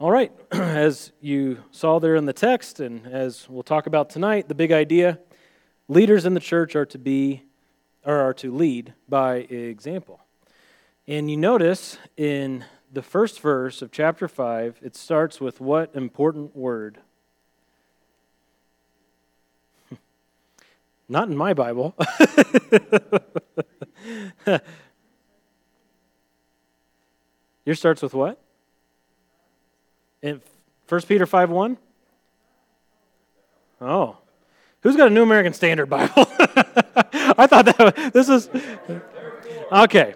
All right, as you saw there in the text, and as we'll talk about tonight, the big idea leaders in the church are to be or are to lead by example. And you notice in the first verse of chapter 5, it starts with what important word? Not in my Bible. Yours starts with what? In 1 Peter 5 1? Oh. Who's got a New American Standard Bible? I thought that was, this is. Okay.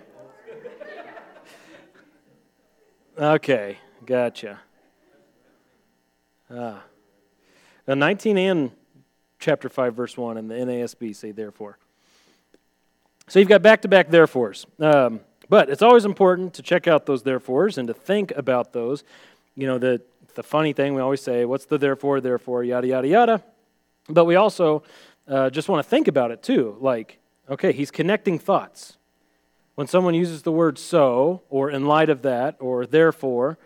Okay, gotcha. Ah. Now, 19 and chapter 5, verse 1, and the NASB say therefore. So you've got back to back therefores. Um, but it's always important to check out those therefores and to think about those. You know, the, the funny thing we always say, what's the therefore, therefore, yada, yada, yada. But we also uh, just want to think about it too. Like, okay, he's connecting thoughts. When someone uses the word so, or in light of that, or therefore,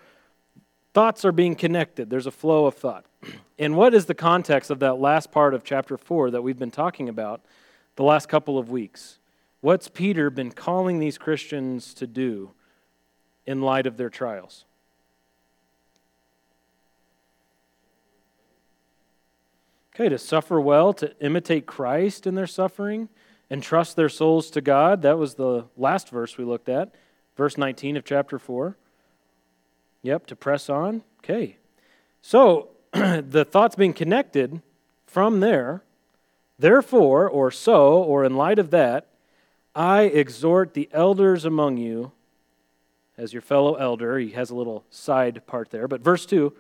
thoughts are being connected. There's a flow of thought. And what is the context of that last part of chapter 4 that we've been talking about the last couple of weeks? What's Peter been calling these Christians to do in light of their trials? Okay, to suffer well, to imitate Christ in their suffering, and trust their souls to God. That was the last verse we looked at, verse 19 of chapter 4. Yep, to press on. Okay. So, the thoughts being connected from there, therefore, or so, or in light of that, I exhort the elders among you, as your fellow elder. He has a little side part there. But verse 2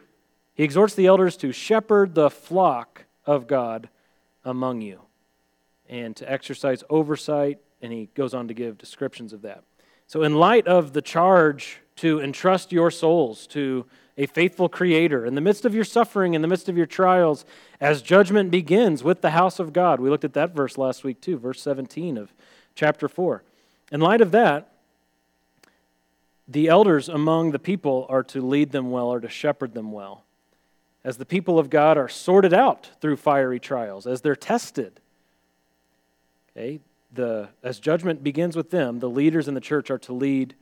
he exhorts the elders to shepherd the flock of God among you and to exercise oversight. And he goes on to give descriptions of that. So, in light of the charge to entrust your souls to a faithful creator in the midst of your suffering, in the midst of your trials, as judgment begins with the house of God, we looked at that verse last week too, verse 17 of chapter 4. In light of that, the elders among the people are to lead them well or to shepherd them well. As the people of God are sorted out through fiery trials, as they're tested. Okay, the, as judgment begins with them, the leaders in the church are to lead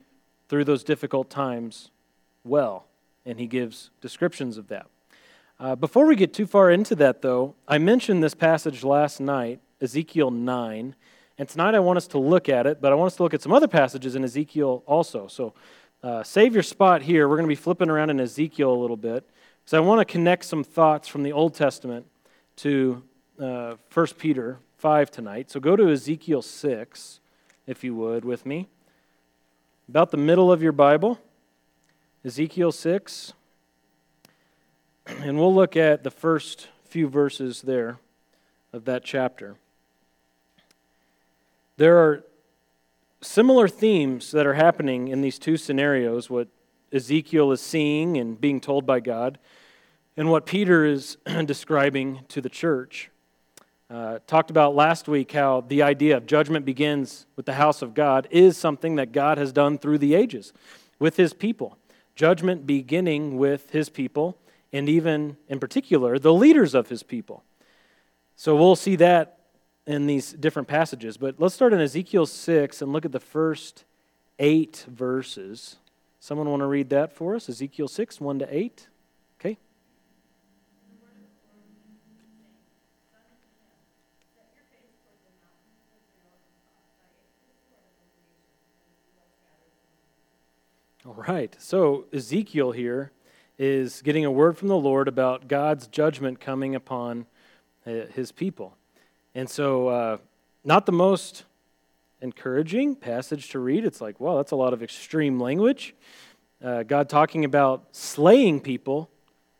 through those difficult times well. And he gives descriptions of that. Uh, before we get too far into that, though, I mentioned this passage last night, Ezekiel 9. And tonight I want us to look at it, but I want us to look at some other passages in Ezekiel also. So uh, save your spot here. We're going to be flipping around in Ezekiel a little bit because I want to connect some thoughts from the Old Testament to uh, 1 Peter 5 tonight. So go to Ezekiel 6, if you would, with me. About the middle of your Bible, Ezekiel 6. And we'll look at the first few verses there of that chapter. There are similar themes that are happening in these two scenarios what Ezekiel is seeing and being told by God, and what Peter is describing to the church. Uh, talked about last week how the idea of judgment begins with the house of God is something that God has done through the ages with his people. Judgment beginning with his people, and even in particular, the leaders of his people. So we'll see that in these different passages. But let's start in Ezekiel 6 and look at the first eight verses. Someone want to read that for us? Ezekiel 6, 1 to 8. Okay. All right. So Ezekiel here is getting a word from the Lord about God's judgment coming upon uh, his people. And so, uh, not the most encouraging passage to read. It's like, wow, that's a lot of extreme language. Uh, God talking about slaying people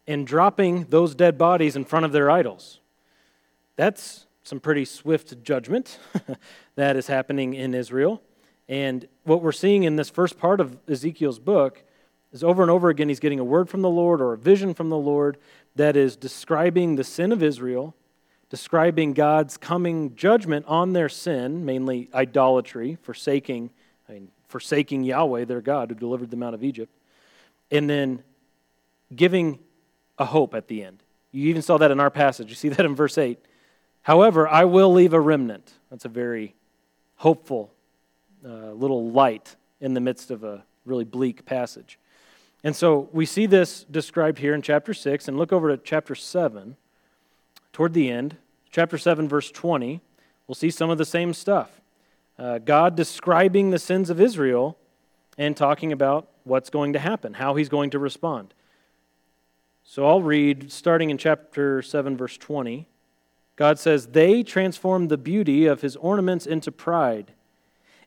and dropping those dead bodies in front of their idols. That's some pretty swift judgment that is happening in Israel. And what we're seeing in this first part of Ezekiel's book is over and over again, he's getting a word from the Lord or a vision from the Lord that is describing the sin of Israel describing God's coming judgment on their sin, mainly idolatry, forsaking, I mean, forsaking Yahweh, their God, who delivered them out of Egypt, and then giving a hope at the end. You even saw that in our passage. You see that in verse 8. However, I will leave a remnant. That's a very hopeful uh, little light in the midst of a really bleak passage. And so we see this described here in chapter 6, and look over to chapter 7 toward the end. Chapter 7, verse 20, we'll see some of the same stuff. Uh, God describing the sins of Israel and talking about what's going to happen, how he's going to respond. So I'll read starting in chapter 7, verse 20. God says, They transformed the beauty of his ornaments into pride,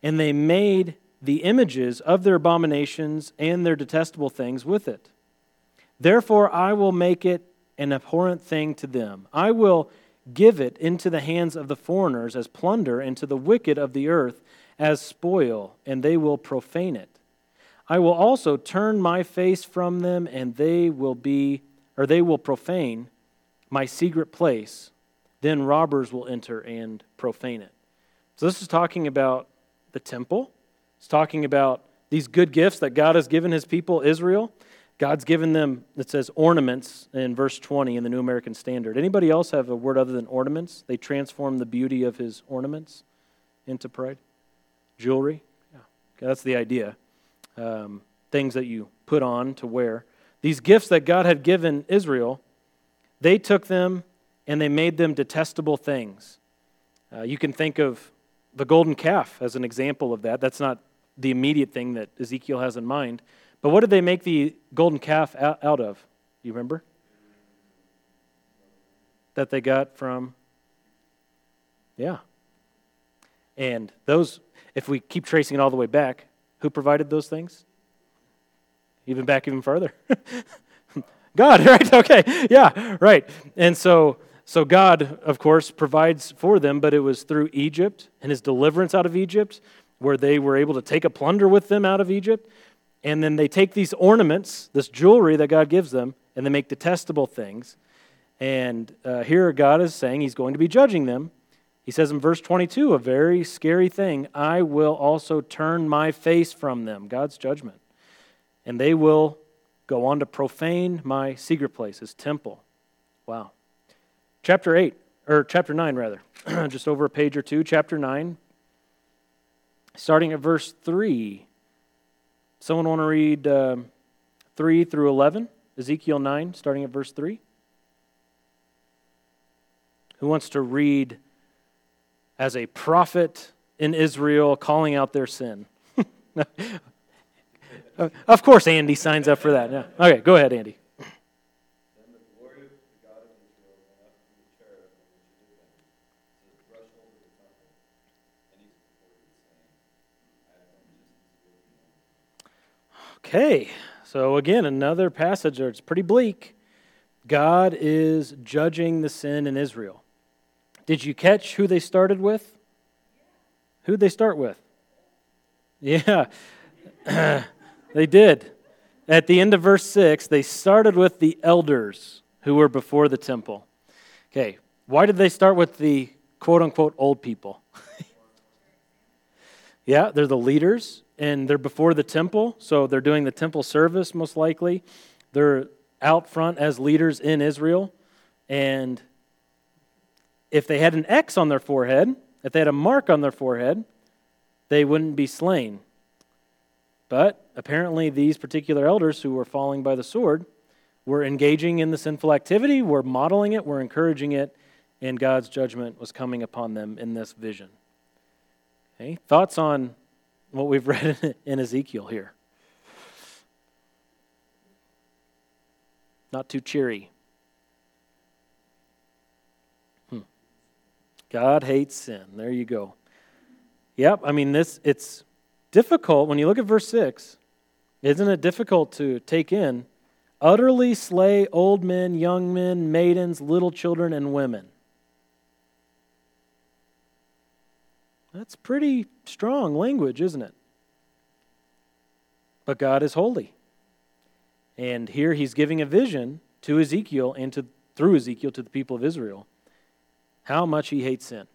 and they made the images of their abominations and their detestable things with it. Therefore, I will make it an abhorrent thing to them. I will give it into the hands of the foreigners as plunder, and to the wicked of the earth as spoil, and they will profane it. I will also turn my face from them, and they will be, or they will profane my secret place. Then robbers will enter and profane it. So, this is talking about the temple. It's talking about these good gifts that God has given his people, Israel. God's given them, it says ornaments in verse 20 in the New American Standard. Anybody else have a word other than ornaments? They transform the beauty of his ornaments into pride. Jewelry. Yeah. Okay, that's the idea um, things that you put on to wear. These gifts that God had given Israel, they took them and they made them detestable things. Uh, you can think of the golden calf as an example of that. That's not the immediate thing that Ezekiel has in mind. But what did they make the golden calf out of? You remember? That they got from. Yeah. And those, if we keep tracing it all the way back, who provided those things? Even back even further. God, right? Okay. Yeah, right. And so so God, of course, provides for them, but it was through Egypt and his deliverance out of Egypt where they were able to take a plunder with them out of Egypt. And then they take these ornaments, this jewelry that God gives them, and they make detestable things. And uh, here God is saying he's going to be judging them he says in verse 22 a very scary thing I will also turn my face from them, God's judgment. And they will go on to profane my secret place, his temple. Wow. Chapter 8, or chapter 9, rather, just over a page or two, chapter 9, starting at verse 3. Someone want to read uh, 3 through 11? Ezekiel 9, starting at verse 3? Who wants to read as a prophet in Israel calling out their sin. of course, Andy signs up for that. Yeah. Okay, go ahead, Andy. Okay, so again, another passage that's pretty bleak. God is judging the sin in Israel. Did you catch who they started with? Who'd they start with? Yeah, they did. At the end of verse 6, they started with the elders who were before the temple. Okay, why did they start with the quote unquote old people? yeah, they're the leaders and they're before the temple, so they're doing the temple service most likely. They're out front as leaders in Israel, and if they had an X on their forehead, if they had a mark on their forehead, they wouldn't be slain. But apparently, these particular elders who were falling by the sword were engaging in the sinful activity, were modeling it, were encouraging it, and God's judgment was coming upon them in this vision. Okay? Thoughts on what we've read in Ezekiel here? Not too cheery. Hmm. God hates sin. There you go. Yep, I mean this it's difficult when you look at verse 6. Isn't it difficult to take in? Utterly slay old men, young men, maidens, little children and women. That's pretty strong language, isn't it? But God is holy. And here he's giving a vision to Ezekiel and to, through Ezekiel to the people of Israel how much he hates sin.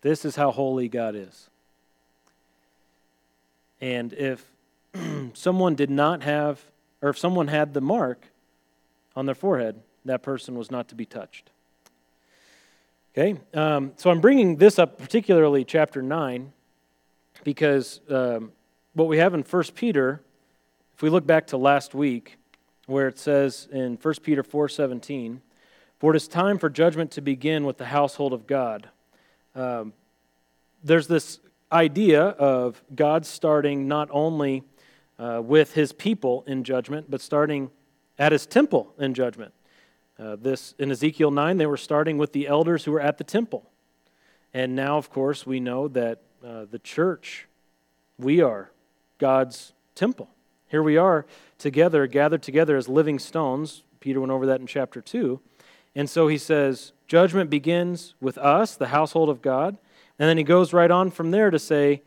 This is how holy God is. And if someone did not have, or if someone had the mark, on their forehead, that person was not to be touched. Okay, um, so I'm bringing this up, particularly chapter 9, because um, what we have in 1 Peter, if we look back to last week, where it says in 1 Peter 4:17, "For it is time for judgment to begin with the household of God." Um, there's this idea of God starting not only uh, with His people in judgment, but starting at His temple in judgment. Uh, this in Ezekiel 9, they were starting with the elders who were at the temple. And now, of course, we know that uh, the church, we are God's temple. Here we are together, gathered together as living stones. Peter went over that in chapter 2. And so he says, Judgment begins with us, the household of God. And then he goes right on from there to say,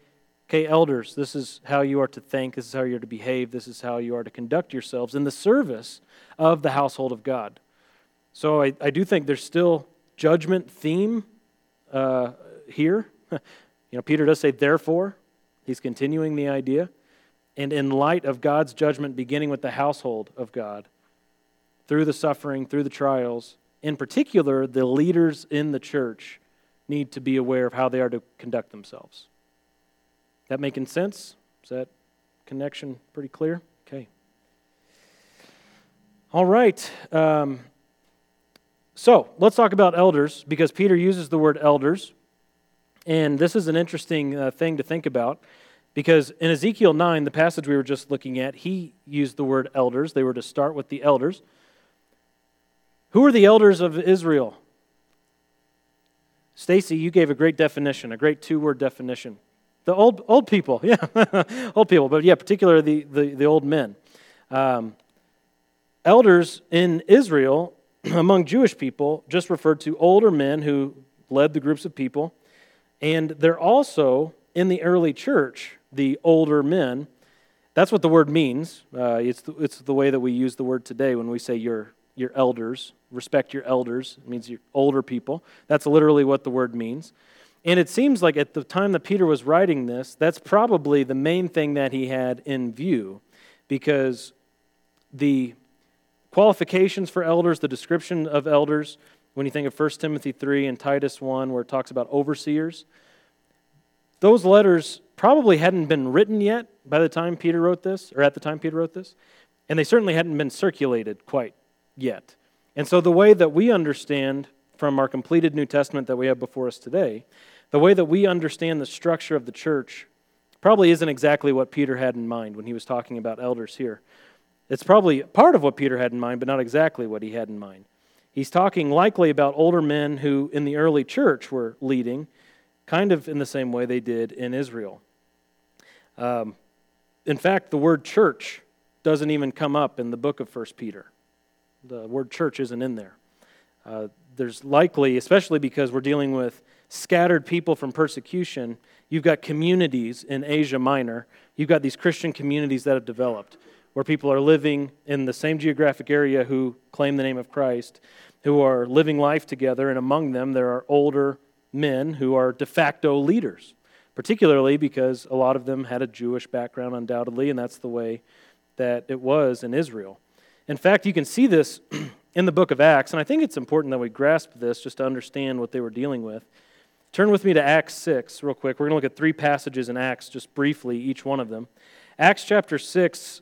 Okay, elders, this is how you are to think, this is how you're to behave, this is how you are to conduct yourselves in the service of the household of God. So I, I do think there's still judgment theme uh, here. you know, Peter does say, therefore. He's continuing the idea. And in light of God's judgment beginning with the household of God, through the suffering, through the trials, in particular, the leaders in the church need to be aware of how they are to conduct themselves. That making sense? Is that connection pretty clear? Okay. All right. Um, so let's talk about elders because Peter uses the word elders. And this is an interesting uh, thing to think about because in Ezekiel 9, the passage we were just looking at, he used the word elders. They were to start with the elders. Who are the elders of Israel? Stacy, you gave a great definition, a great two word definition. The old, old people, yeah, old people, but yeah, particularly the, the, the old men. Um, elders in Israel among Jewish people just referred to older men who led the groups of people. And they're also in the early church, the older men. That's what the word means. Uh, it's, the, it's the way that we use the word today when we say your, your elders. Respect your elders. It means your older people. That's literally what the word means. And it seems like at the time that Peter was writing this, that's probably the main thing that he had in view because the Qualifications for elders, the description of elders, when you think of 1 Timothy 3 and Titus 1, where it talks about overseers, those letters probably hadn't been written yet by the time Peter wrote this, or at the time Peter wrote this, and they certainly hadn't been circulated quite yet. And so, the way that we understand from our completed New Testament that we have before us today, the way that we understand the structure of the church probably isn't exactly what Peter had in mind when he was talking about elders here. It's probably part of what Peter had in mind, but not exactly what he had in mind. He's talking likely about older men who in the early church were leading, kind of in the same way they did in Israel. Um, in fact, the word church doesn't even come up in the book of 1 Peter. The word church isn't in there. Uh, there's likely, especially because we're dealing with scattered people from persecution, you've got communities in Asia Minor. You've got these Christian communities that have developed where people are living in the same geographic area who claim the name of Christ, who are living life together, and among them there are older men who are de facto leaders, particularly because a lot of them had a Jewish background, undoubtedly, and that's the way that it was in Israel. In fact, you can see this in the book of Acts, and I think it's important that we grasp this just to understand what they were dealing with. Turn with me to Acts 6 real quick. We're going to look at three passages in Acts, just briefly, each one of them. Acts chapter 6,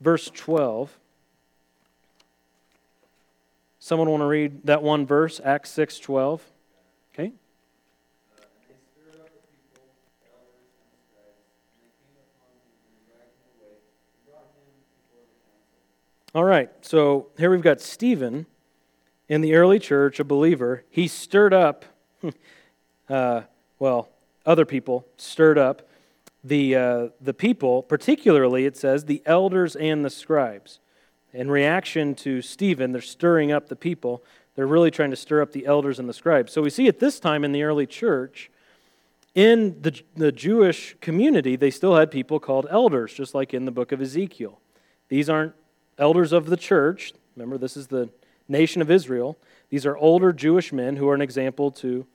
verse 12. Someone want to read that one verse, Acts 6 12? Okay. All right, so here we've got Stephen in the early church, a believer. He stirred up, uh, well, other people stirred up the, uh, the people, particularly, it says, the elders and the scribes. In reaction to Stephen, they're stirring up the people. They're really trying to stir up the elders and the scribes. So we see at this time in the early church, in the, the Jewish community, they still had people called elders, just like in the book of Ezekiel. These aren't elders of the church. Remember, this is the nation of Israel. These are older Jewish men who are an example to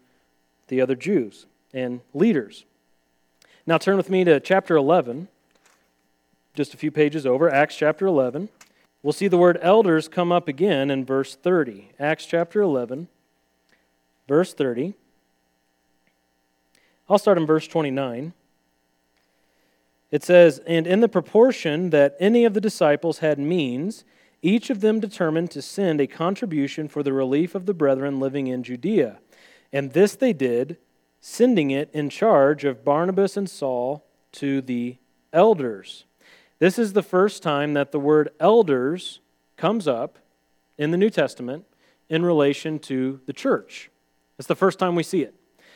the other Jews and leaders. Now turn with me to chapter 11, just a few pages over, Acts chapter 11. we'll see the word elders come up again in verse 30. Acts chapter 11, verse 30. I'll start in verse 29. It says, And in the proportion that any of the disciples had means, each of them determined to send a contribution for the relief of the brethren living in Judea. And this they did, sending it in charge of Barnabas and Saul to the elders. This is the first time that the word elders comes up in the New Testament in relation to the church. It's the first time we see it.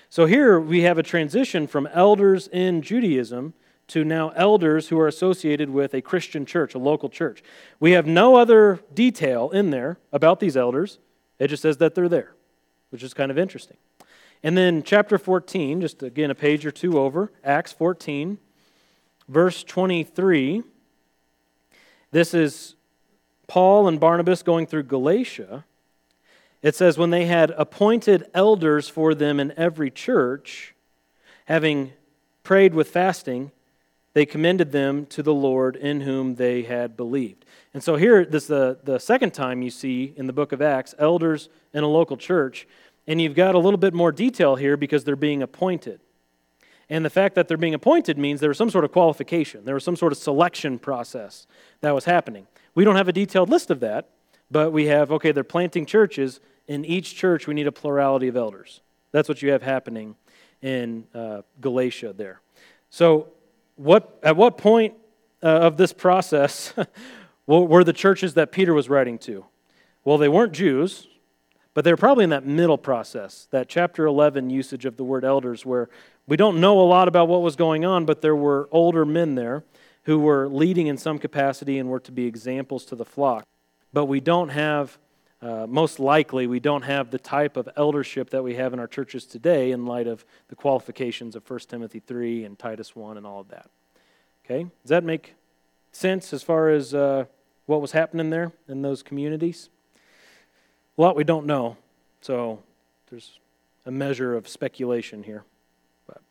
So here we have a transition from elders in Judaism to now elders who are associated with a Christian church, a local church. We have no other detail in there about these elders. It just says that they're there, which is kind of interesting. And then chapter 14, just again a page or two over, Acts 14, verse 23. This is Paul and Barnabas going through Galatia. It says, When they had appointed elders for them in every church, having prayed with fasting, they commended them to the Lord in whom they had believed. And so here, this is the, the second time you see in the book of Acts elders in a local church, and you've got a little bit more detail here because they're being appointed. And the fact that they're being appointed means there was some sort of qualification, there was some sort of selection process that was happening. We don't have a detailed list of that, but we have, okay, they're planting churches. In each church, we need a plurality of elders. That's what you have happening in uh, Galatia there. So what, at what point uh, of this process were the churches that Peter was writing to? Well, they weren't Jews, but they're probably in that middle process, that chapter 11 usage of the word elders, where we don't know a lot about what was going on, but there were older men there who were leading in some capacity and were to be examples to the flock. But we don't have, uh, most likely, we don't have the type of eldership that we have in our churches today in light of the qualifications of 1 Timothy 3 and Titus 1 and all of that. Okay? Does that make sense as far as uh, what was happening there in those communities? A lot we don't know, so there's a measure of speculation here. But.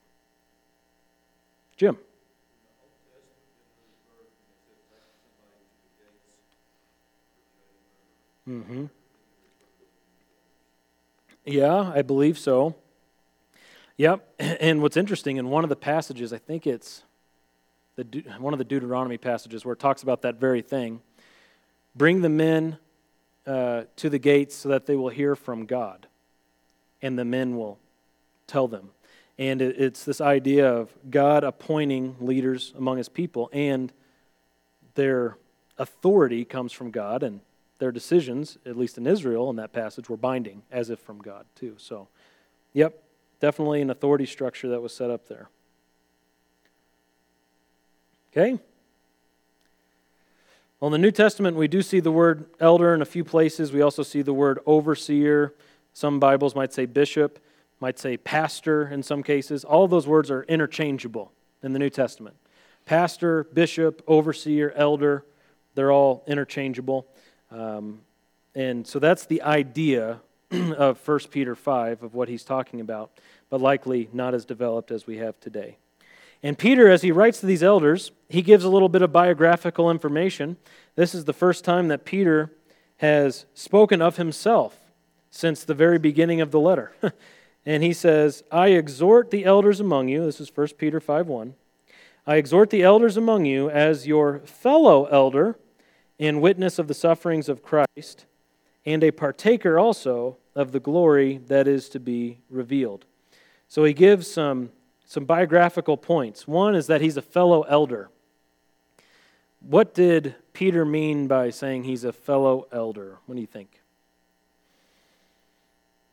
Jim. Mm-hmm. Yeah, I believe so. Yep. And what's interesting in one of the passages, I think it's the, one of the Deuteronomy passages where it talks about that very thing. Bring the men uh, to the gates so that they will hear from God, and the men will tell them. And it, it's this idea of God appointing leaders among his people, and their authority comes from God, and their decisions, at least in Israel in that passage, were binding, as if from God, too. So, yep, definitely an authority structure that was set up there. Okay? Well, in the New Testament, we do see the word elder in a few places. We also see the word overseer. Some Bibles might say bishop, might say pastor in some cases. All those words are interchangeable in the New Testament. Pastor, bishop, overseer, elder, they're all interchangeable. Um, and so that's the idea of 1 Peter 5 of what he's talking about, but likely not as developed as we have today. And Peter, as he writes to these elders, he gives a little bit of biographical information. This is the first time that Peter has spoken of himself since the very beginning of the letter. and he says, I exhort the elders among you, this is 1 Peter 5 1. I exhort the elders among you as your fellow elder and witness of the sufferings of Christ, and a partaker also of the glory that is to be revealed. So he gives some some biographical points. One is that he's a fellow elder. What did Peter mean by saying he's a fellow elder? What do you think?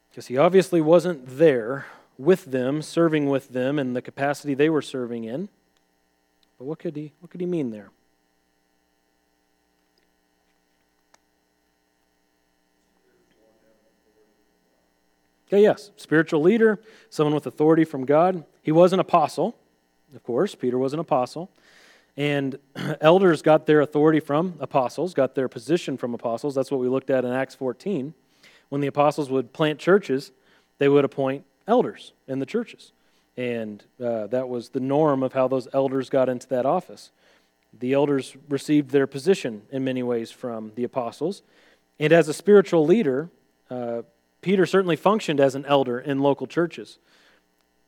Because he obviously wasn't there with them, serving with them in the capacity they were serving in. But what could he, what could he mean there? Okay, yes, spiritual leader, someone with authority from God. He was an apostle, of course. Peter was an apostle. And elders got their authority from apostles, got their position from apostles. That's what we looked at in Acts 14. When the apostles would plant churches, they would appoint elders in the churches. And uh, that was the norm of how those elders got into that office. The elders received their position in many ways from the apostles. And as a spiritual leader, uh, Peter certainly functioned as an elder in local churches.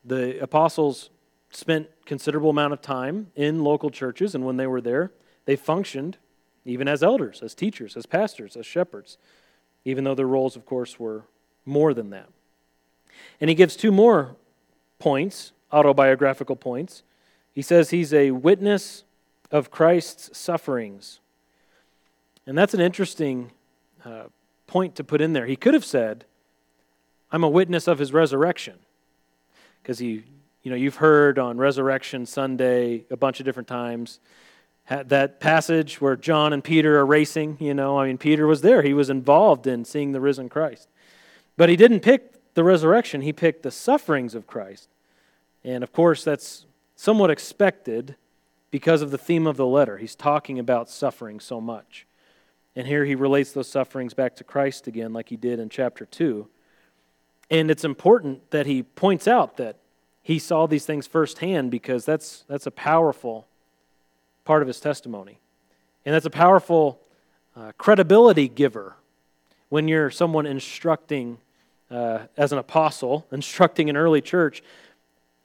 The apostles spent considerable amount of time in local churches, and when they were there, they functioned even as elders, as teachers, as pastors, as shepherds, even though their roles, of course, were more than that. And he gives two more points, autobiographical points. He says he's a witness of Christ's sufferings. And that's an interesting uh, point to put in there. He could have said, I'm a witness of his resurrection. Because he, you know, you've heard on Resurrection Sunday a bunch of different times that passage where John and Peter are racing, you know, I mean, Peter was there. He was involved in seeing the risen Christ. But he didn't pick the resurrection, he picked the sufferings of Christ. And of course, that's somewhat expected because of the theme of the letter. He's talking about suffering so much. And here he relates those sufferings back to Christ again, like he did in chapter 2. And it's important that he points out that he saw these things firsthand because that's, that's a powerful part of his testimony. And that's a powerful uh, credibility giver when you're someone instructing uh, as an apostle, instructing an early church.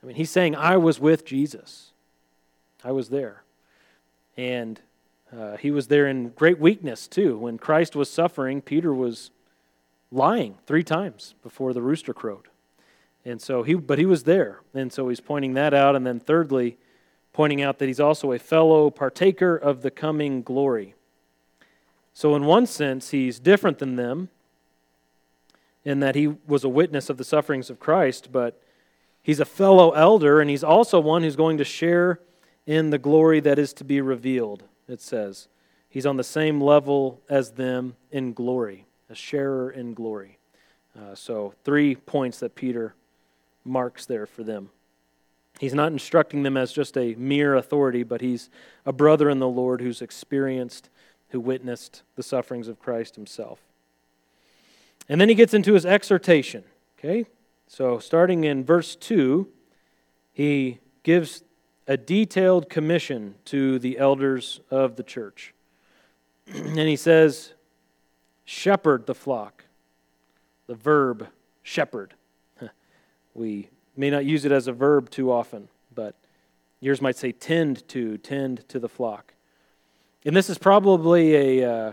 I mean, he's saying, I was with Jesus. I was there. And uh, he was there in great weakness, too. When Christ was suffering, Peter was lying three times before the rooster crowed. And so he, but he was there. And so he's pointing that out. And then thirdly, pointing out that he's also a fellow partaker of the coming glory. So, in one sense, he's different than them in that he was a witness of the sufferings of Christ, but he's a fellow elder, and he's also one who's going to share in the glory that is to be revealed, it says. He's on the same level as them in glory, a sharer in glory. Uh, so, three points that Peter marks there for them. He's not instructing them as just a mere authority, but he's a brother in the Lord who's experienced, who witnessed the sufferings of Christ himself. And then he gets into his exhortation. Okay? So, starting in verse 2, he gives a detailed commission to the elders of the church. and he says, Shepherd the flock. The verb shepherd. we may not use it as a verb too often, but yours might say tend to, tend to the flock. And this is probably a, uh,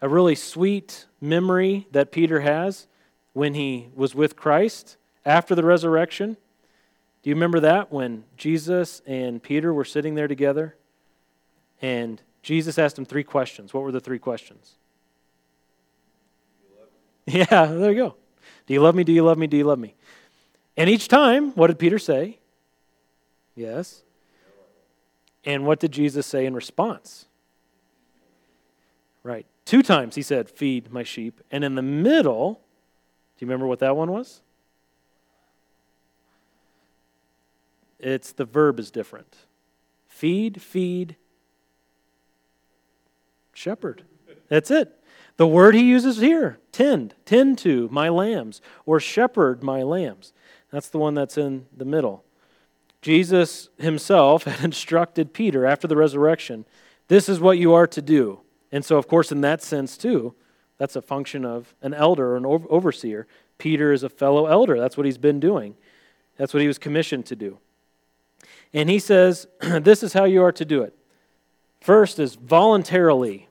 a really sweet memory that Peter has when he was with Christ after the resurrection. Do you remember that when Jesus and Peter were sitting there together? And Jesus asked him three questions. What were the three questions? Yeah, there you go. Do you love me? Do you love me? Do you love me? And each time, what did Peter say? Yes. And what did Jesus say in response? Right. Two times he said, Feed my sheep. And in the middle, do you remember what that one was? It's the verb is different. Feed, feed, shepherd. That's it. The word he uses here, tend, tend to my lambs, or shepherd my lambs. That's the one that's in the middle. Jesus himself had instructed Peter after the resurrection this is what you are to do. And so, of course, in that sense, too, that's a function of an elder or an overseer. Peter is a fellow elder. That's what he's been doing, that's what he was commissioned to do. And he says, This is how you are to do it. First is voluntarily.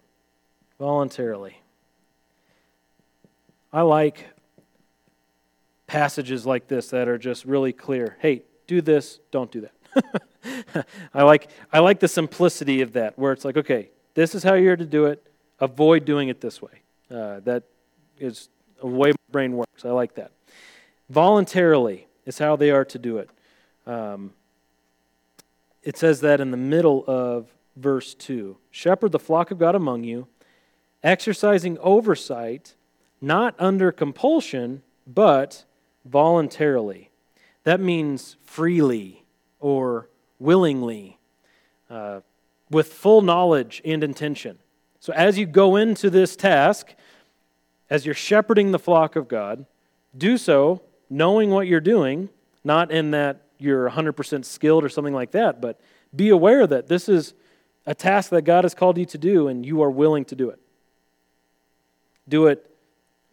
Voluntarily. I like passages like this that are just really clear. Hey, do this, don't do that. I like I like the simplicity of that, where it's like, okay, this is how you're to do it. Avoid doing it this way. Uh, that is a way my brain works. I like that. Voluntarily is how they are to do it. Um, it says that in the middle of verse 2 Shepherd the flock of God among you, exercising oversight, not under compulsion, but voluntarily. That means freely or willingly, uh, with full knowledge and intention. So, as you go into this task, as you're shepherding the flock of God, do so knowing what you're doing, not in that you're 100% skilled or something like that, but be aware that this is a task that God has called you to do and you are willing to do it. Do it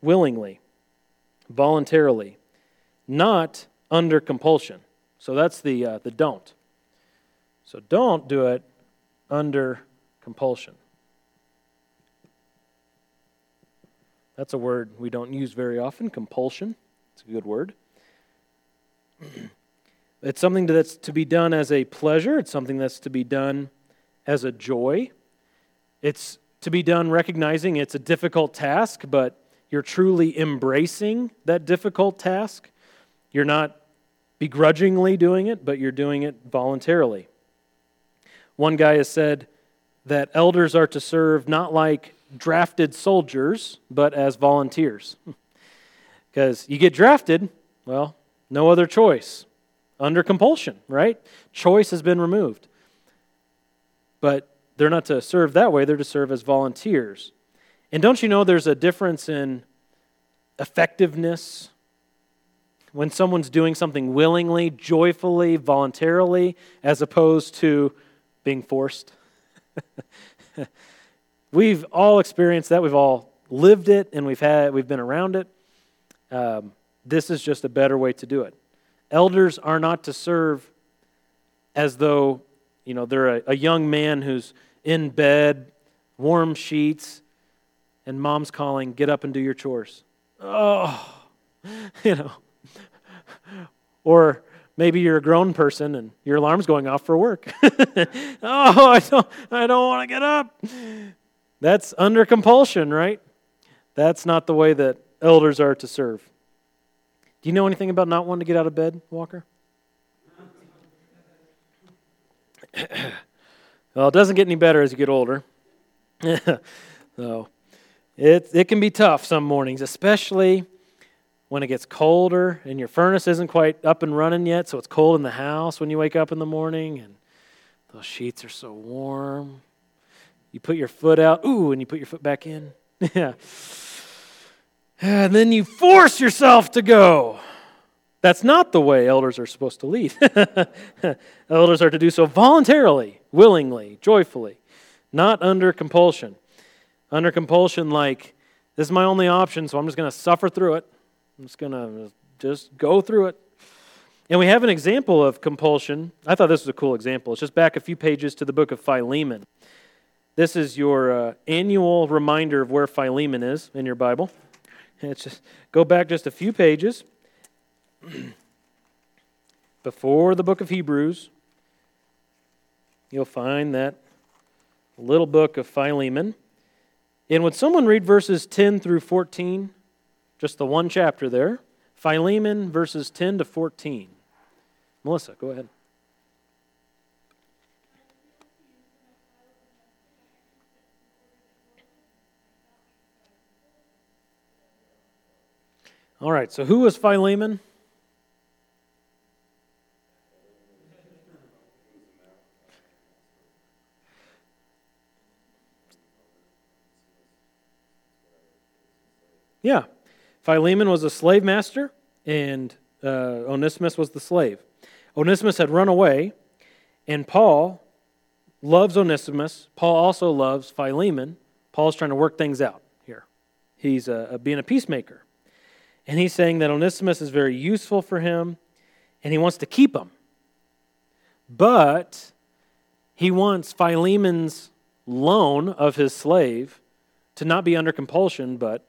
willingly, voluntarily, not under compulsion. So that's the, uh, the don't. So don't do it under compulsion. That's a word we don't use very often compulsion. It's a good word. It's something that's to be done as a pleasure, it's something that's to be done as a joy. It's to be done recognizing it's a difficult task, but you're truly embracing that difficult task. You're not begrudgingly doing it, but you're doing it voluntarily. One guy has said that elders are to serve not like drafted soldiers, but as volunteers. Because you get drafted, well, no other choice. Under compulsion, right? Choice has been removed. But they're not to serve that way, they're to serve as volunteers. And don't you know there's a difference in effectiveness when someone's doing something willingly, joyfully, voluntarily, as opposed to being forced? we've all experienced that. We've all lived it, and we've had we've been around it. Um, this is just a better way to do it. Elders are not to serve as though you know they're a, a young man who's in bed, warm sheets, and mom's calling, "Get up and do your chores." Oh, you know. Or maybe you're a grown person and your alarm's going off for work. oh, I don't, I don't want to get up. That's under compulsion, right? That's not the way that elders are to serve. Do you know anything about not wanting to get out of bed, Walker? well, it doesn't get any better as you get older. so it, it can be tough some mornings, especially when it gets colder and your furnace isn't quite up and running yet, so it's cold in the house when you wake up in the morning and those sheets are so warm. You put your foot out, ooh, and you put your foot back in. yeah. And then you force yourself to go. That's not the way elders are supposed to lead. elders are to do so voluntarily, willingly, joyfully, not under compulsion. Under compulsion, like, this is my only option, so I'm just going to suffer through it. I'm just going to just go through it. And we have an example of compulsion. I thought this was a cool example. It's just back a few pages to the book of Philemon. This is your uh, annual reminder of where Philemon is in your Bible. It's just go back just a few pages before the book of Hebrews. You'll find that little book of Philemon. And would someone read verses 10 through 14? Just the one chapter there. Philemon, verses 10 to 14. Melissa, go ahead. All right, so who was Philemon? Yeah. Philemon was a slave master, and uh, Onesimus was the slave. Onesimus had run away, and Paul loves Onesimus. Paul also loves Philemon. Paul's trying to work things out here. He's uh, being a peacemaker. And he's saying that Onesimus is very useful for him and he wants to keep him. But he wants Philemon's loan of his slave to not be under compulsion, but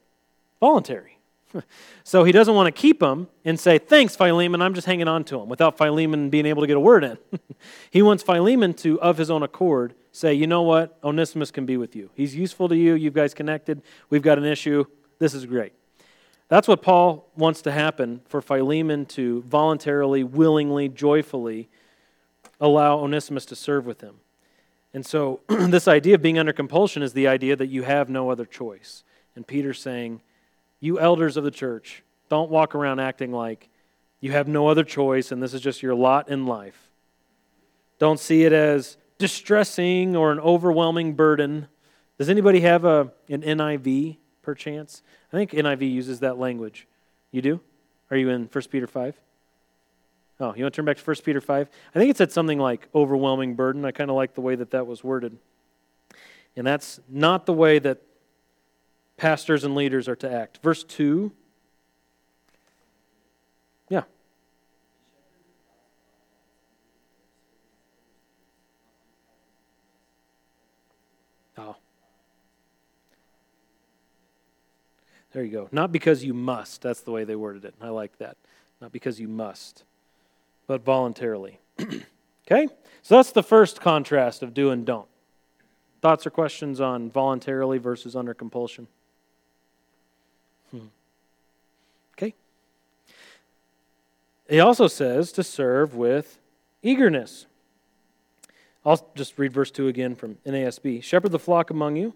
voluntary. so he doesn't want to keep him and say, Thanks, Philemon, I'm just hanging on to him without Philemon being able to get a word in. he wants Philemon to, of his own accord, say, You know what? Onesimus can be with you. He's useful to you. You guys connected. We've got an issue. This is great. That's what Paul wants to happen for Philemon to voluntarily, willingly, joyfully allow Onesimus to serve with him. And so, this idea of being under compulsion is the idea that you have no other choice. And Peter's saying, You elders of the church, don't walk around acting like you have no other choice and this is just your lot in life. Don't see it as distressing or an overwhelming burden. Does anybody have a, an NIV perchance? I think NIV uses that language. You do? Are you in 1 Peter 5? Oh, you want to turn back to 1 Peter 5? I think it said something like overwhelming burden. I kind of like the way that that was worded. And that's not the way that pastors and leaders are to act. Verse 2. Yeah. Oh. There you go. Not because you must. That's the way they worded it. I like that. Not because you must, but voluntarily. okay? So that's the first contrast of do and don't. Thoughts or questions on voluntarily versus under compulsion? Hmm. Okay. He also says to serve with eagerness. I'll just read verse 2 again from NASB. Shepherd the flock among you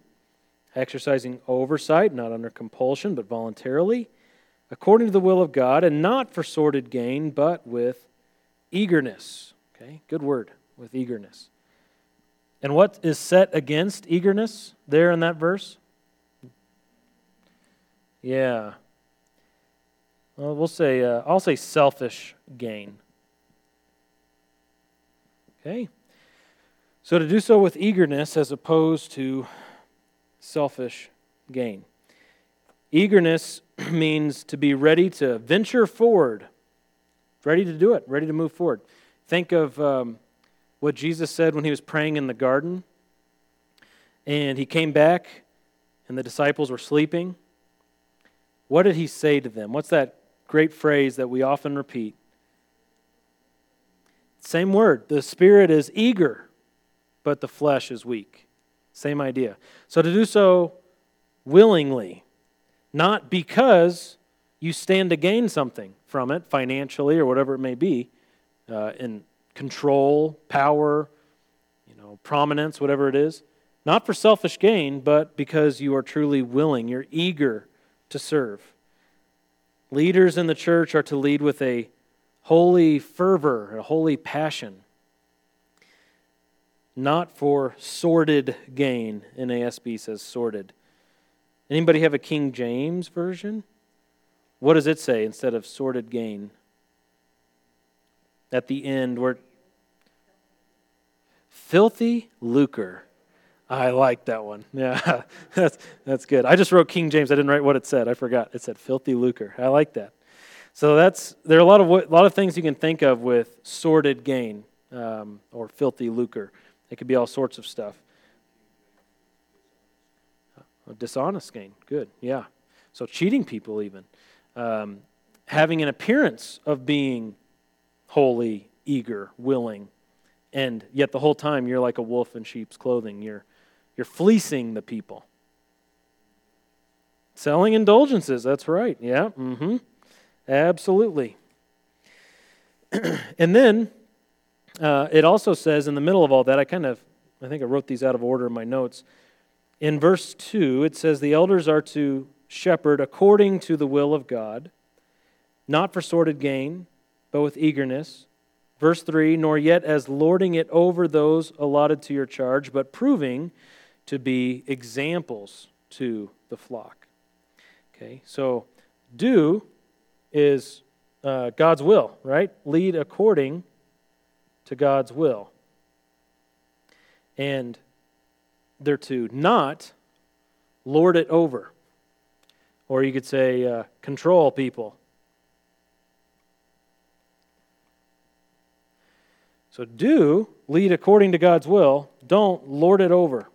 exercising oversight, not under compulsion, but voluntarily, according to the will of God, and not for sordid gain, but with eagerness. Okay, good word, with eagerness. And what is set against eagerness there in that verse? Yeah. Well, we'll say, uh, I'll say selfish gain. Okay? So to do so with eagerness as opposed to selfish gain. Eagerness means to be ready to venture forward, ready to do it, ready to move forward. Think of um, what Jesus said when he was praying in the garden, and he came back, and the disciples were sleeping. What did he say to them? What's that great phrase that we often repeat? Same word. The spirit is eager, but the flesh is weak. Same idea. So to do so willingly, not because you stand to gain something from it financially or whatever it may be, uh, in control, power, you know, prominence, whatever it is. Not for selfish gain, but because you are truly willing, you're eager to serve. Leaders in the church are to lead with a holy fervor, a holy passion not for sordid gain. NASB says sordid. Anybody have a King James version? What does it say instead of sordid gain? At the end, where filthy lucre. I like that one. Yeah, that's, that's good. I just wrote King James. I didn't write what it said. I forgot. It said filthy lucre. I like that. So that's there are a lot of a lot of things you can think of with sordid gain um, or filthy lucre. It could be all sorts of stuff. Uh, dishonest gain. Good. Yeah. So cheating people, even. Um, having an appearance of being holy, eager, willing, and yet the whole time you're like a wolf in sheep's clothing. You're, you're fleecing the people. Selling indulgences, that's right. Yeah, mm-hmm. Absolutely. and then uh, it also says in the middle of all that, I kind of, I think I wrote these out of order in my notes. In verse 2, it says, The elders are to shepherd according to the will of God, not for sordid gain, but with eagerness. Verse 3, nor yet as lording it over those allotted to your charge, but proving to be examples to the flock. Okay, so do is uh, God's will, right? Lead according to God's will. And they're to not lord it over. Or you could say, uh, control people. So do lead according to God's will, don't lord it over.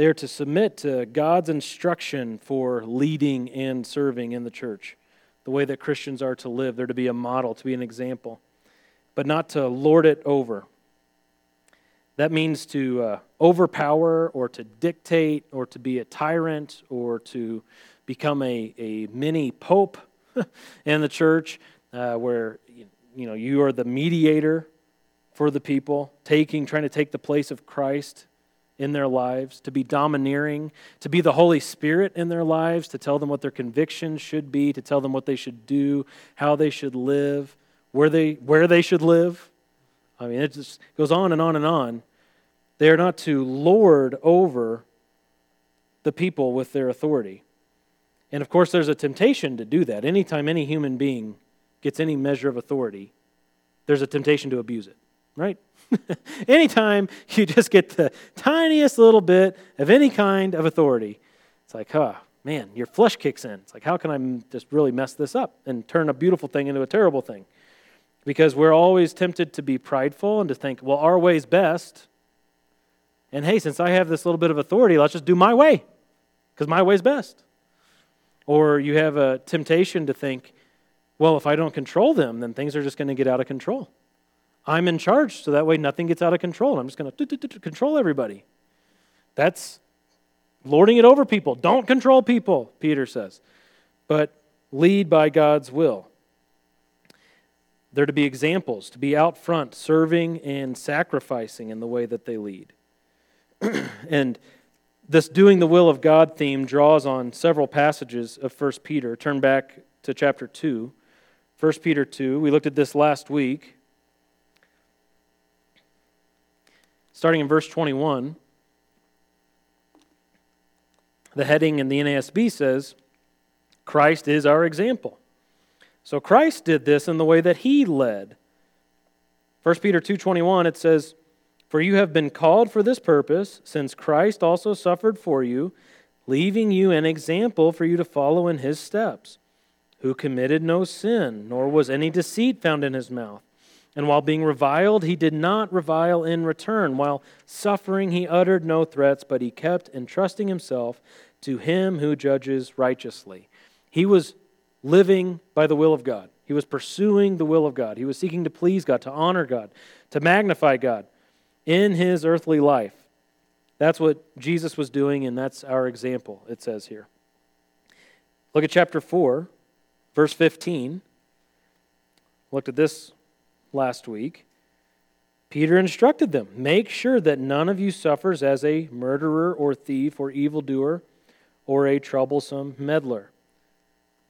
They are to submit to God's instruction for leading and serving in the church, the way that Christians are to live. They're to be a model, to be an example but not to lord it over. That means to uh, overpower or to dictate or to be a tyrant or to become a, a mini pope in the church uh, where you know you are the mediator for the people, taking trying to take the place of Christ in their lives, to be domineering, to be the Holy Spirit in their lives, to tell them what their convictions should be, to tell them what they should do, how they should live where they, where they should live. I mean, it just goes on and on and on. They are not to lord over the people with their authority. And of course, there's a temptation to do that. Anytime any human being gets any measure of authority, there's a temptation to abuse it, right? Anytime you just get the tiniest little bit of any kind of authority, it's like, huh, man, your flesh kicks in. It's like, how can I just really mess this up and turn a beautiful thing into a terrible thing? Because we're always tempted to be prideful and to think, well, our way's best. And hey, since I have this little bit of authority, let's just do my way because my way's best. Or you have a temptation to think, well, if I don't control them, then things are just going to get out of control. I'm in charge, so that way nothing gets out of control. I'm just going to control everybody. That's lording it over people. Don't control people, Peter says, but lead by God's will. They're to be examples, to be out front, serving and sacrificing in the way that they lead. and this doing the will of God theme draws on several passages of 1 Peter. Turn back to chapter 2. 1 Peter 2. We looked at this last week. Starting in verse 21. The heading in the NASB says, Christ is our example. So Christ did this in the way that he led. 1 Peter 2:21 it says, "For you have been called for this purpose, since Christ also suffered for you, leaving you an example for you to follow in his steps, who committed no sin, nor was any deceit found in his mouth." And while being reviled, he did not revile in return. While suffering, he uttered no threats, but he kept entrusting himself to him who judges righteously. He was living by the will of God. He was pursuing the will of God. He was seeking to please God, to honor God, to magnify God in his earthly life. That's what Jesus was doing, and that's our example, it says here. Look at chapter 4, verse 15. Looked at this last week, Peter instructed them make sure that none of you suffers as a murderer or thief or evildoer or a troublesome meddler.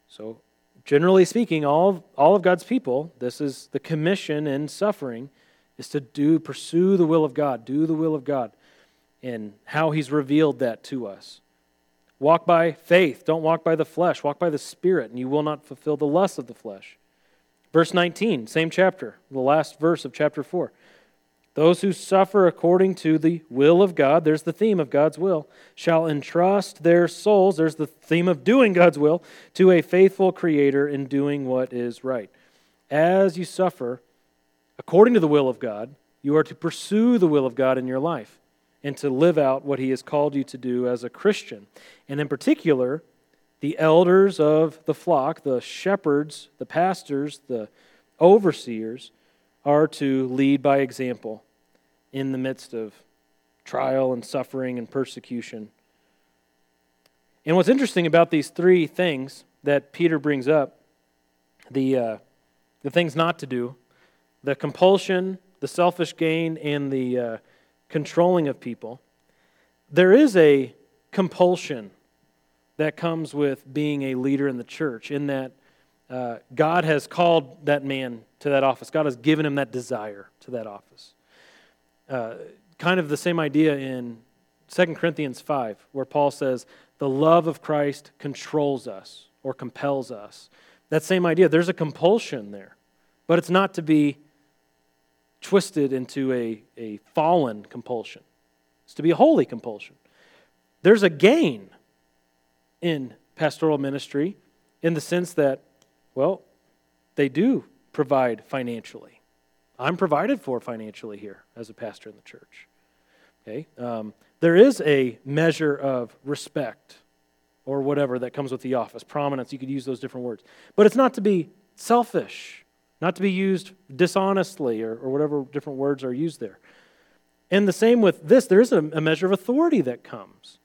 So, generally speaking, all, all of God's people, this is the commission in suffering, is to do pursue the will of God, do the will of God, and how He's revealed that to us. Walk by faith, don't walk by the flesh, walk by the Spirit, and you will not fulfill the lusts of the flesh. Verse 19, same chapter, the last verse of chapter 4. Those who suffer according to the will of God, there's the theme of God's will, shall entrust their souls, there's the theme of doing God's will, to a faithful Creator in doing what is right. As you suffer according to the will of God, you are to pursue the will of God in your life and to live out what He has called you to do as a Christian. And in particular, the elders of the flock, the shepherds, the pastors, the overseers, are to lead by example in the midst of trial and suffering and persecution. And what's interesting about these three things that Peter brings up the, uh, the things not to do, the compulsion, the selfish gain, and the uh, controlling of people, there is a compulsion that comes with being a leader in the church, in that uh, God has called that man to that office. God has given him that desire to that office. Uh, kind of the same idea in 2 Corinthians 5, where Paul says, The love of Christ controls us or compels us. That same idea. There's a compulsion there, but it's not to be twisted into a, a fallen compulsion, it's to be a holy compulsion. There's a gain in pastoral ministry in the sense that, well, they do provide financially. I'm provided for financially here as a pastor in the church. Okay? Um, there is a measure of respect or whatever that comes with the office, prominence, you could use those different words. But it's not to be selfish, not to be used dishonestly or, or whatever different words are used there. And the same with this, there is a, a measure of authority that comes.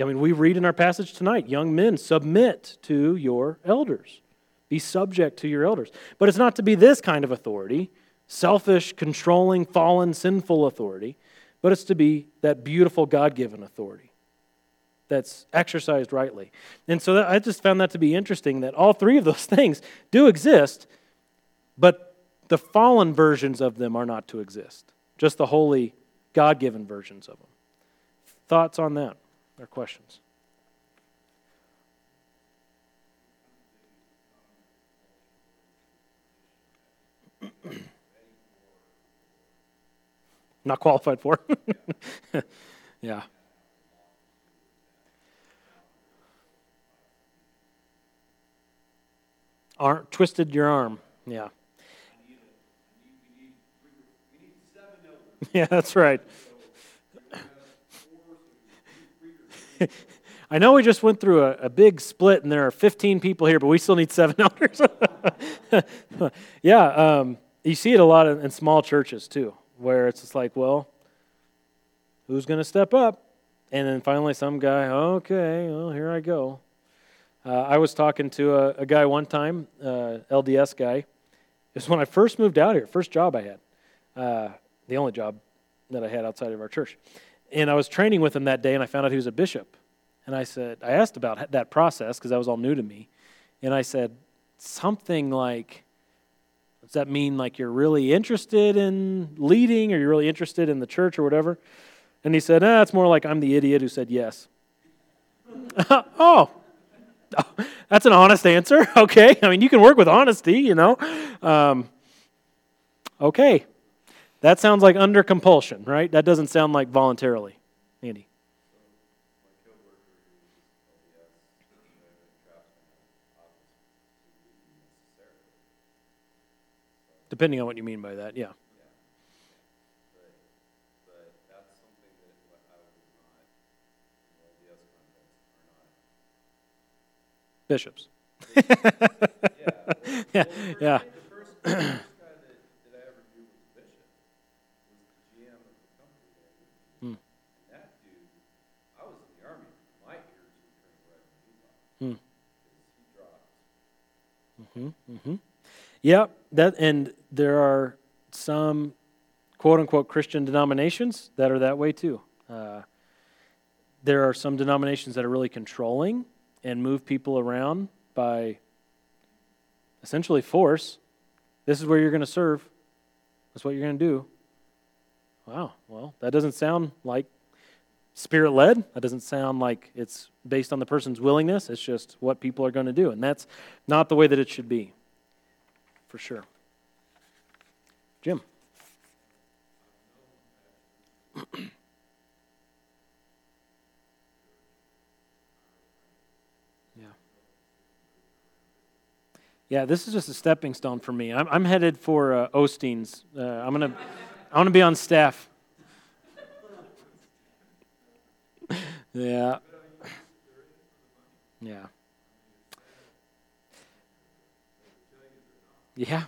I mean, we read in our passage tonight young men, submit to your elders, be subject to your elders. But it's not to be this kind of authority selfish, controlling, fallen, sinful authority, but it's to be that beautiful God given authority that's exercised rightly. And so that, I just found that to be interesting that all three of those things do exist, but the fallen versions of them are not to exist, just the holy, God given versions of them. Thoughts on that? Or questions? not qualified for. yeah. Arm, twisted your arm. Yeah. Yeah, that's right. I know we just went through a, a, big split and there are 15 people here, but we still need seven elders. yeah, um, you see it a lot in, in small churches too, where it's just like, well, who's going to step up? And then finally, some guy, okay, well, here I go. Uh, I was talking to a, a guy one time, uh, LDS guy. It was when I first moved out here, first job I had, uh, the only job that I had outside of our church. And I was training with him that day, and I found out he was a bishop. And I said, I asked about that process because that was all new to me. And I said, something like, does that mean like you're really interested in leading or you're really interested in the church or whatever? And he said, ah, it's more like I'm the idiot who said yes. oh, that's an honest answer. Okay. I mean, you can work with honesty, you know. Um, okay. That sounds like under compulsion, right? That doesn't sound like voluntarily. Andy. Depending on what you mean by that, yeah. Bishops. yeah, yeah. Mm-hmm, mm-hmm. Yeah, that and there are some quote unquote Christian denominations that are that way too. Uh, there are some denominations that are really controlling and move people around by essentially force. This is where you're going to serve. That's what you're going to do. Wow, well, that doesn't sound like spirit led. That doesn't sound like it's based on the person's willingness. It's just what people are going to do. And that's not the way that it should be, for sure. Jim. yeah. Yeah, this is just a stepping stone for me. I'm, I'm headed for uh, Osteen's. Uh, I'm gonna, I want to be on staff Yeah. Yeah. Yeah.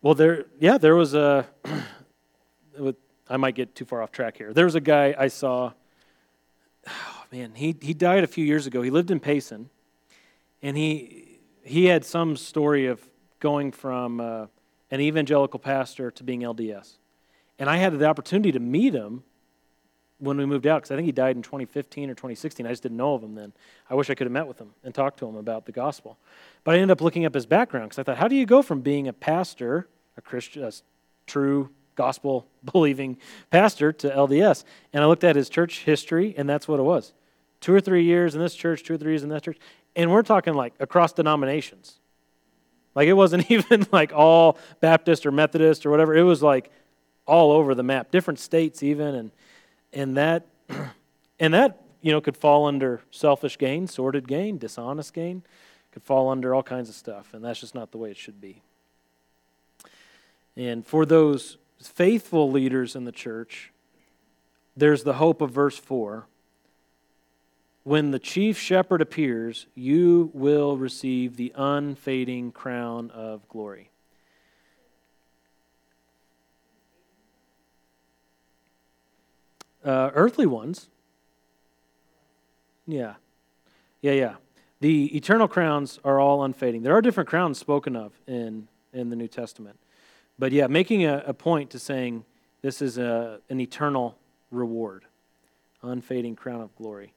Well, there, yeah, there was a. I might get too far off track here. There was a guy I saw. Oh, man, he he died a few years ago. He lived in Payson, and he he had some story of going from uh, an evangelical pastor to being LDS, and I had the opportunity to meet him when we moved out because I think he died in 2015 or 2016. I just didn't know of him then. I wish I could have met with him and talked to him about the gospel. But I ended up looking up his background because I thought, how do you go from being a pastor, a Christian, a true gospel believing pastor, to LDS? And I looked at his church history, and that's what it was two or three years in this church, two or three years in that church. And we're talking like across denominations. Like it wasn't even like all Baptist or Methodist or whatever. It was like all over the map, different states even. And and that and that you know could fall under selfish gain sordid gain dishonest gain could fall under all kinds of stuff and that's just not the way it should be. And for those faithful leaders in the church there's the hope of verse 4 when the chief shepherd appears you will receive the unfading crown of glory Uh, earthly ones. Yeah. Yeah, yeah. The eternal crowns are all unfading. There are different crowns spoken of in, in the New Testament. But yeah, making a, a point to saying this is a, an eternal reward, unfading crown of glory.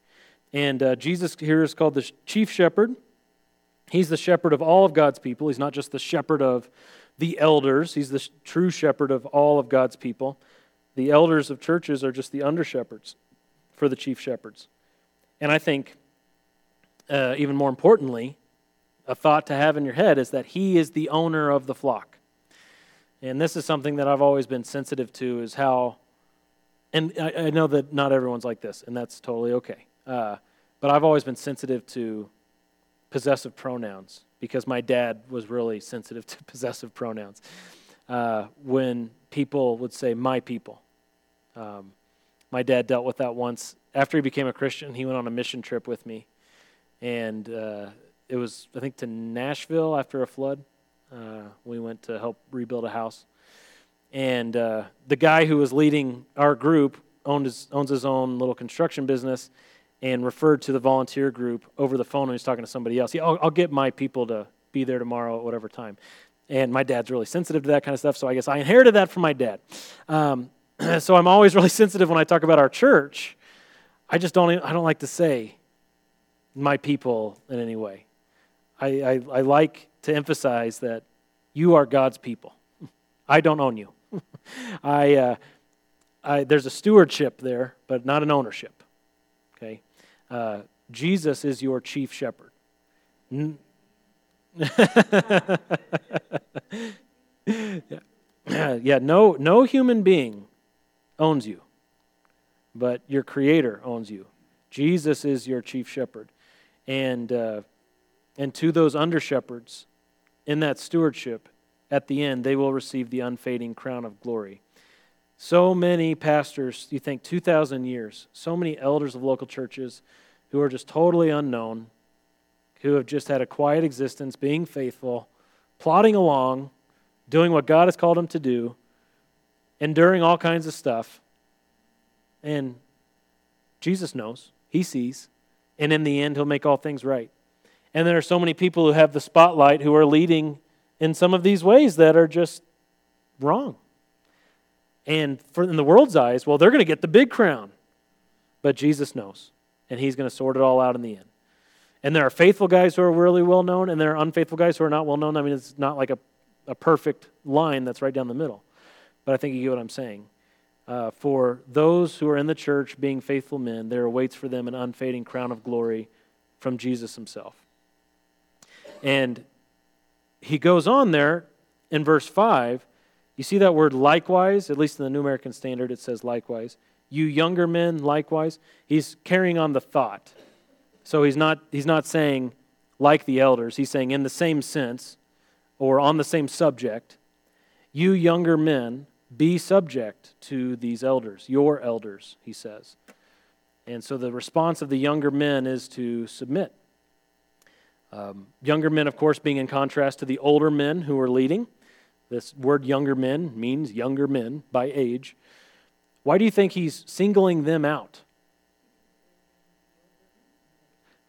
And uh, Jesus here is called the chief shepherd. He's the shepherd of all of God's people. He's not just the shepherd of the elders, he's the true shepherd of all of God's people. The elders of churches are just the under shepherds for the chief shepherds. And I think, uh, even more importantly, a thought to have in your head is that he is the owner of the flock. And this is something that I've always been sensitive to is how and I, I, know that not everyone's like this, and that's totally okay. Uh, but I've always been sensitive to possessive pronouns because my dad was really sensitive to possessive pronouns. Uh, when people would say "my people," um, my dad dealt with that once. After he became a Christian, he went on a mission trip with me, and uh, it was I think to Nashville after a flood. Uh, we went to help rebuild a house, and uh, the guy who was leading our group his, owns his own little construction business and referred to the volunteer group over the phone when he's talking to somebody else. He, I'll, I'll get my people to be there tomorrow at whatever time. And my dad's really sensitive to that kind of stuff, so I guess I inherited that from my dad. Um, so I'm always really sensitive when I talk about our church. I just don't, I don't like to say my people in any way. I, I, I like to emphasize that you are God's people. I don't own you. I, uh, I, there's a stewardship there, but not an ownership. Okay? Uh, Jesus is your chief shepherd. yeah. yeah, no, no human being owns you, but your Creator owns you. Jesus is your chief shepherd. And, uh, and to those under shepherds in that stewardship, at the end, they will receive the unfading crown of glory. So many pastors, you think 2,000 years, so many elders of local churches who are just totally unknown, who have just had a quiet existence, being faithful, plodding along, doing what God has called them to do, enduring all kinds of stuff. And Jesus knows, He sees, and in the end, He'll make all things right. And there are so many people who have the spotlight who are leading in some of these ways that are just wrong. And for, in the world's eyes, well, they're going to get the big crown. But Jesus knows, and He's going to sort it all out in the end. And there are faithful guys who are really well known, and there are unfaithful guys who are not well known. I mean, it's not like a, a perfect line that's right down the middle. But I think you get what I'm saying. Uh, for those who are in the church being faithful men, there awaits for them an unfading crown of glory from Jesus Himself. And he goes on there in verse 5. You see that word likewise, at least in the New American Standard, it says likewise. You younger men, likewise. He's carrying on the thought. So he's not, he's not saying like the elders, he's saying in the same sense or on the same subject. You younger men, be subject to these elders, your elders, he says. And so the response of the younger men is to submit. Um, younger men, of course, being in contrast to the older men who are leading. This word younger men means younger men by age. Why do you think he's singling them out?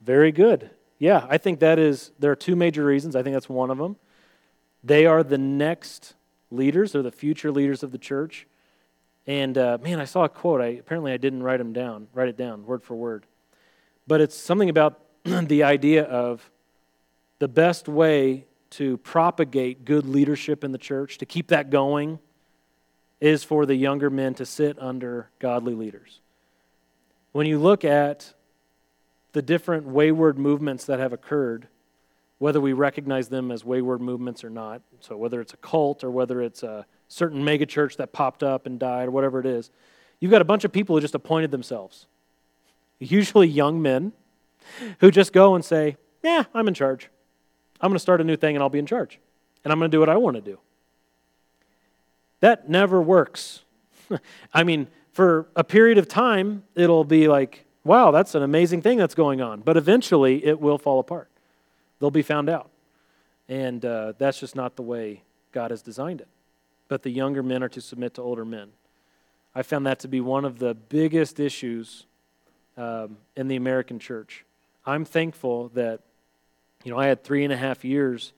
Very good. Yeah, I think that is, there are two major reasons. I think that's one of them. They are the next leaders, they're the future leaders of the church. And uh, man, I saw a quote. I, apparently, I didn't write them down, write it down word for word. But it's something about the idea of the best way to propagate good leadership in the church, to keep that going, is for the younger men to sit under godly leaders. When you look at the different wayward movements that have occurred, whether we recognize them as wayward movements or not, so whether it's a cult or whether it's a certain megachurch that popped up and died or whatever it is, you've got a bunch of people who just appointed themselves. Usually young men who just go and say, Yeah, I'm in charge. I'm going to start a new thing and I'll be in charge. And I'm going to do what I want to do. That never works. I mean, for a period of time, it'll be like, wow, that's an amazing thing that's going on. But eventually, it will fall apart. They'll be found out. And uh, that's just not the way God has designed it. But the younger men are to submit to older men. I found that to be one of the biggest issues um, in the American church. I'm thankful that you know, I had three and a half years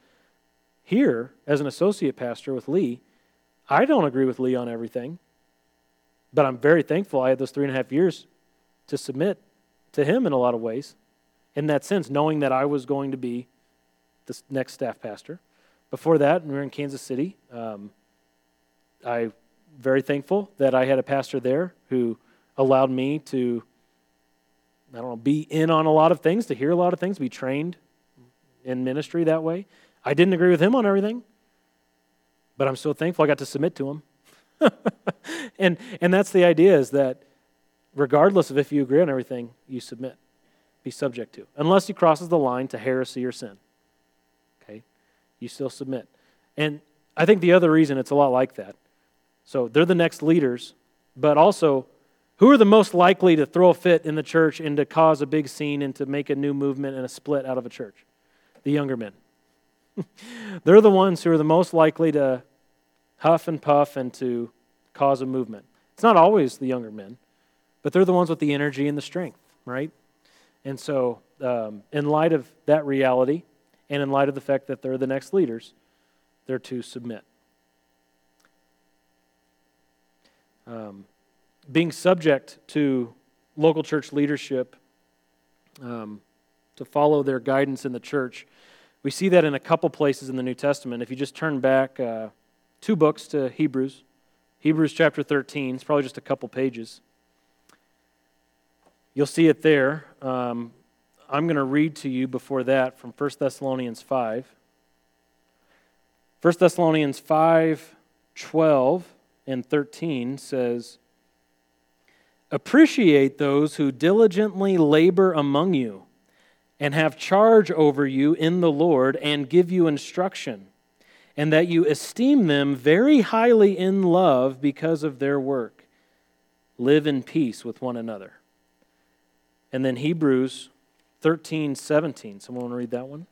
here as an associate pastor with Lee. I don't agree with Lee on everything, but I'm very thankful I had those three and a half years to submit to him in a lot of ways. In that sense, knowing that I was going to be the next staff pastor. Before that, we were in Kansas City. Um, I very thankful that I had a pastor there who allowed me to, I don't know, be in on a lot of things, to hear a lot of things, be trained in ministry that way. I didn't agree with him on everything, but I'm so thankful I got to submit to him. and, and that's the idea is that regardless of if you agree on everything, you submit, be subject to. Unless he crosses the line to heresy or sin. You still submit. And I think the other reason it's a lot like that. So they're the next leaders, but also who are the most likely to throw a fit in the church and to cause a big scene and to make a new movement and a split out of a church? The younger men. they're the ones who are the most likely to huff and puff and to cause a movement. It's not always the younger men, but they're the ones with the energy and the strength, right? And so, um, in light of that reality, and in light of the fact that they're the next leaders, they're to submit. Um, being subject to local church leadership, um, to follow their guidance in the church, we see that in a couple places in the New Testament. If you just turn back uh, two books to Hebrews, Hebrews chapter 13, it's probably just a couple pages. You'll see it there. Um, I'm going to read to you before that from 1 Thessalonians 5. 1 Thessalonians 5 12 and 13 says, Appreciate those who diligently labor among you and have charge over you in the Lord and give you instruction, and that you esteem them very highly in love because of their work. Live in peace with one another. And then Hebrews 13, 17. Someone want to read that one?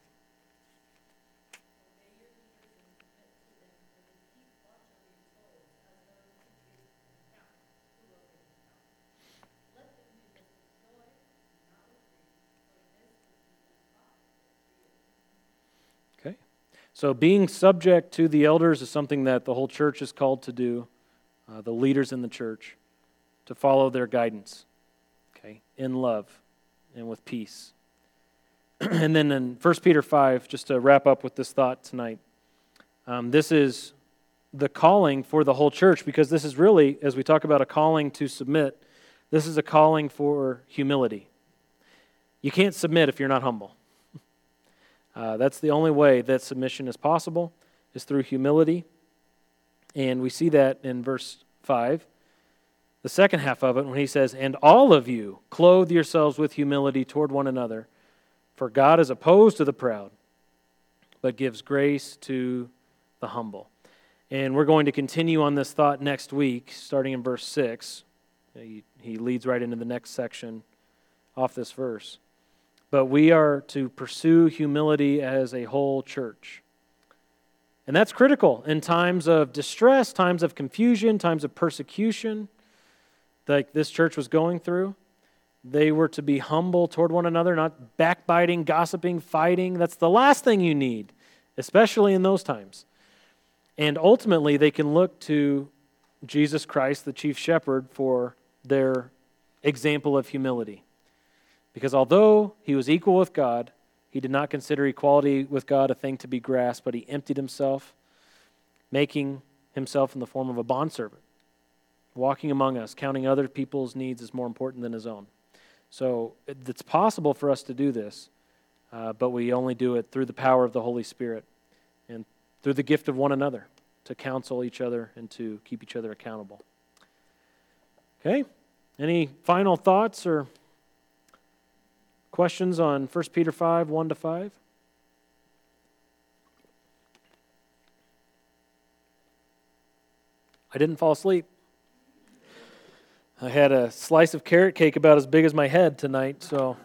Okay. So being subject to the elders is something that the whole church is called to do, uh, the leaders in the church, to follow their guidance okay, in love and with peace. and then in 1 Peter 5, just to wrap up with this thought tonight, um, this is the calling for the whole church because this is really, as we talk about a calling to submit, this is a calling for humility. You can't submit if you're not humble. Uh, that's the only way that submission is possible, is through humility. And we see that in verse 5 the second half of it when he says, And all of you clothe yourselves with humility toward one another, for God is opposed to the proud, but gives grace to the humble. And we're going to continue on this thought next week, starting in verse 6. He, he leads right into the next section off this verse. But we are to pursue humility as a whole church. And that's critical in times of distress, times of confusion, times of persecution like this church was going through. They were to be humble toward one another, not backbiting, gossiping, fighting. That's the last thing you need, especially in those times. And ultimately, they can look to Jesus Christ, the chief shepherd, for their example of humility. Because although he was equal with God, he did not consider equality with God a thing to be grasped, but he emptied himself, making himself in the form of a bondservant walking among us, counting other people's needs as more important than his own. So it's possible for us to do this, uh, but we only do it through the power of the Holy Spirit and through the gift of one another to counsel each other and to keep each other accountable. Okay? Any final thoughts or questions on 1 Peter 5 1 to 5? I didn't fall asleep. I had a slice of carrot cake about as big as my head tonight, so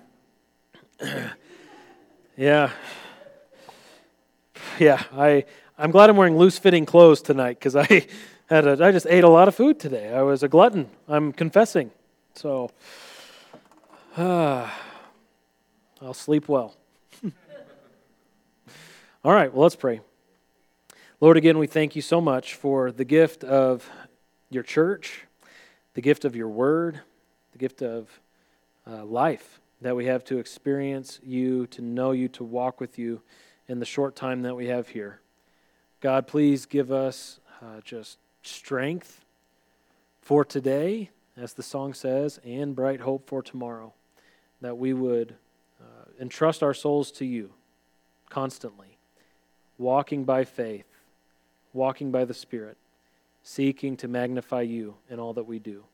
yeah. Yeah, I I'm glad I'm wearing loose-fitting clothes tonight cuz I had a, I just ate a lot of food today. I was a glutton. I'm confessing. So uh, I'll sleep well. All right, well, let's pray. Lord, again, we thank you so much for the gift of your church the gift of your word, the gift of uh, life that we have to experience you, to know you, to walk with you in the short time that we have here. God, please give us uh, just strength for today, as the song says, and bright hope for tomorrow. That we would uh, entrust our souls to you constantly, walking by faith, walking by the Spirit seeking to magnify you in all that we do.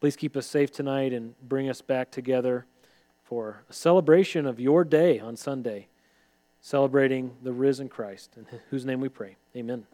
Please keep us safe tonight and bring us back together for a celebration of your day on Sunday, celebrating the risen Christ, in whose name we pray. Amen.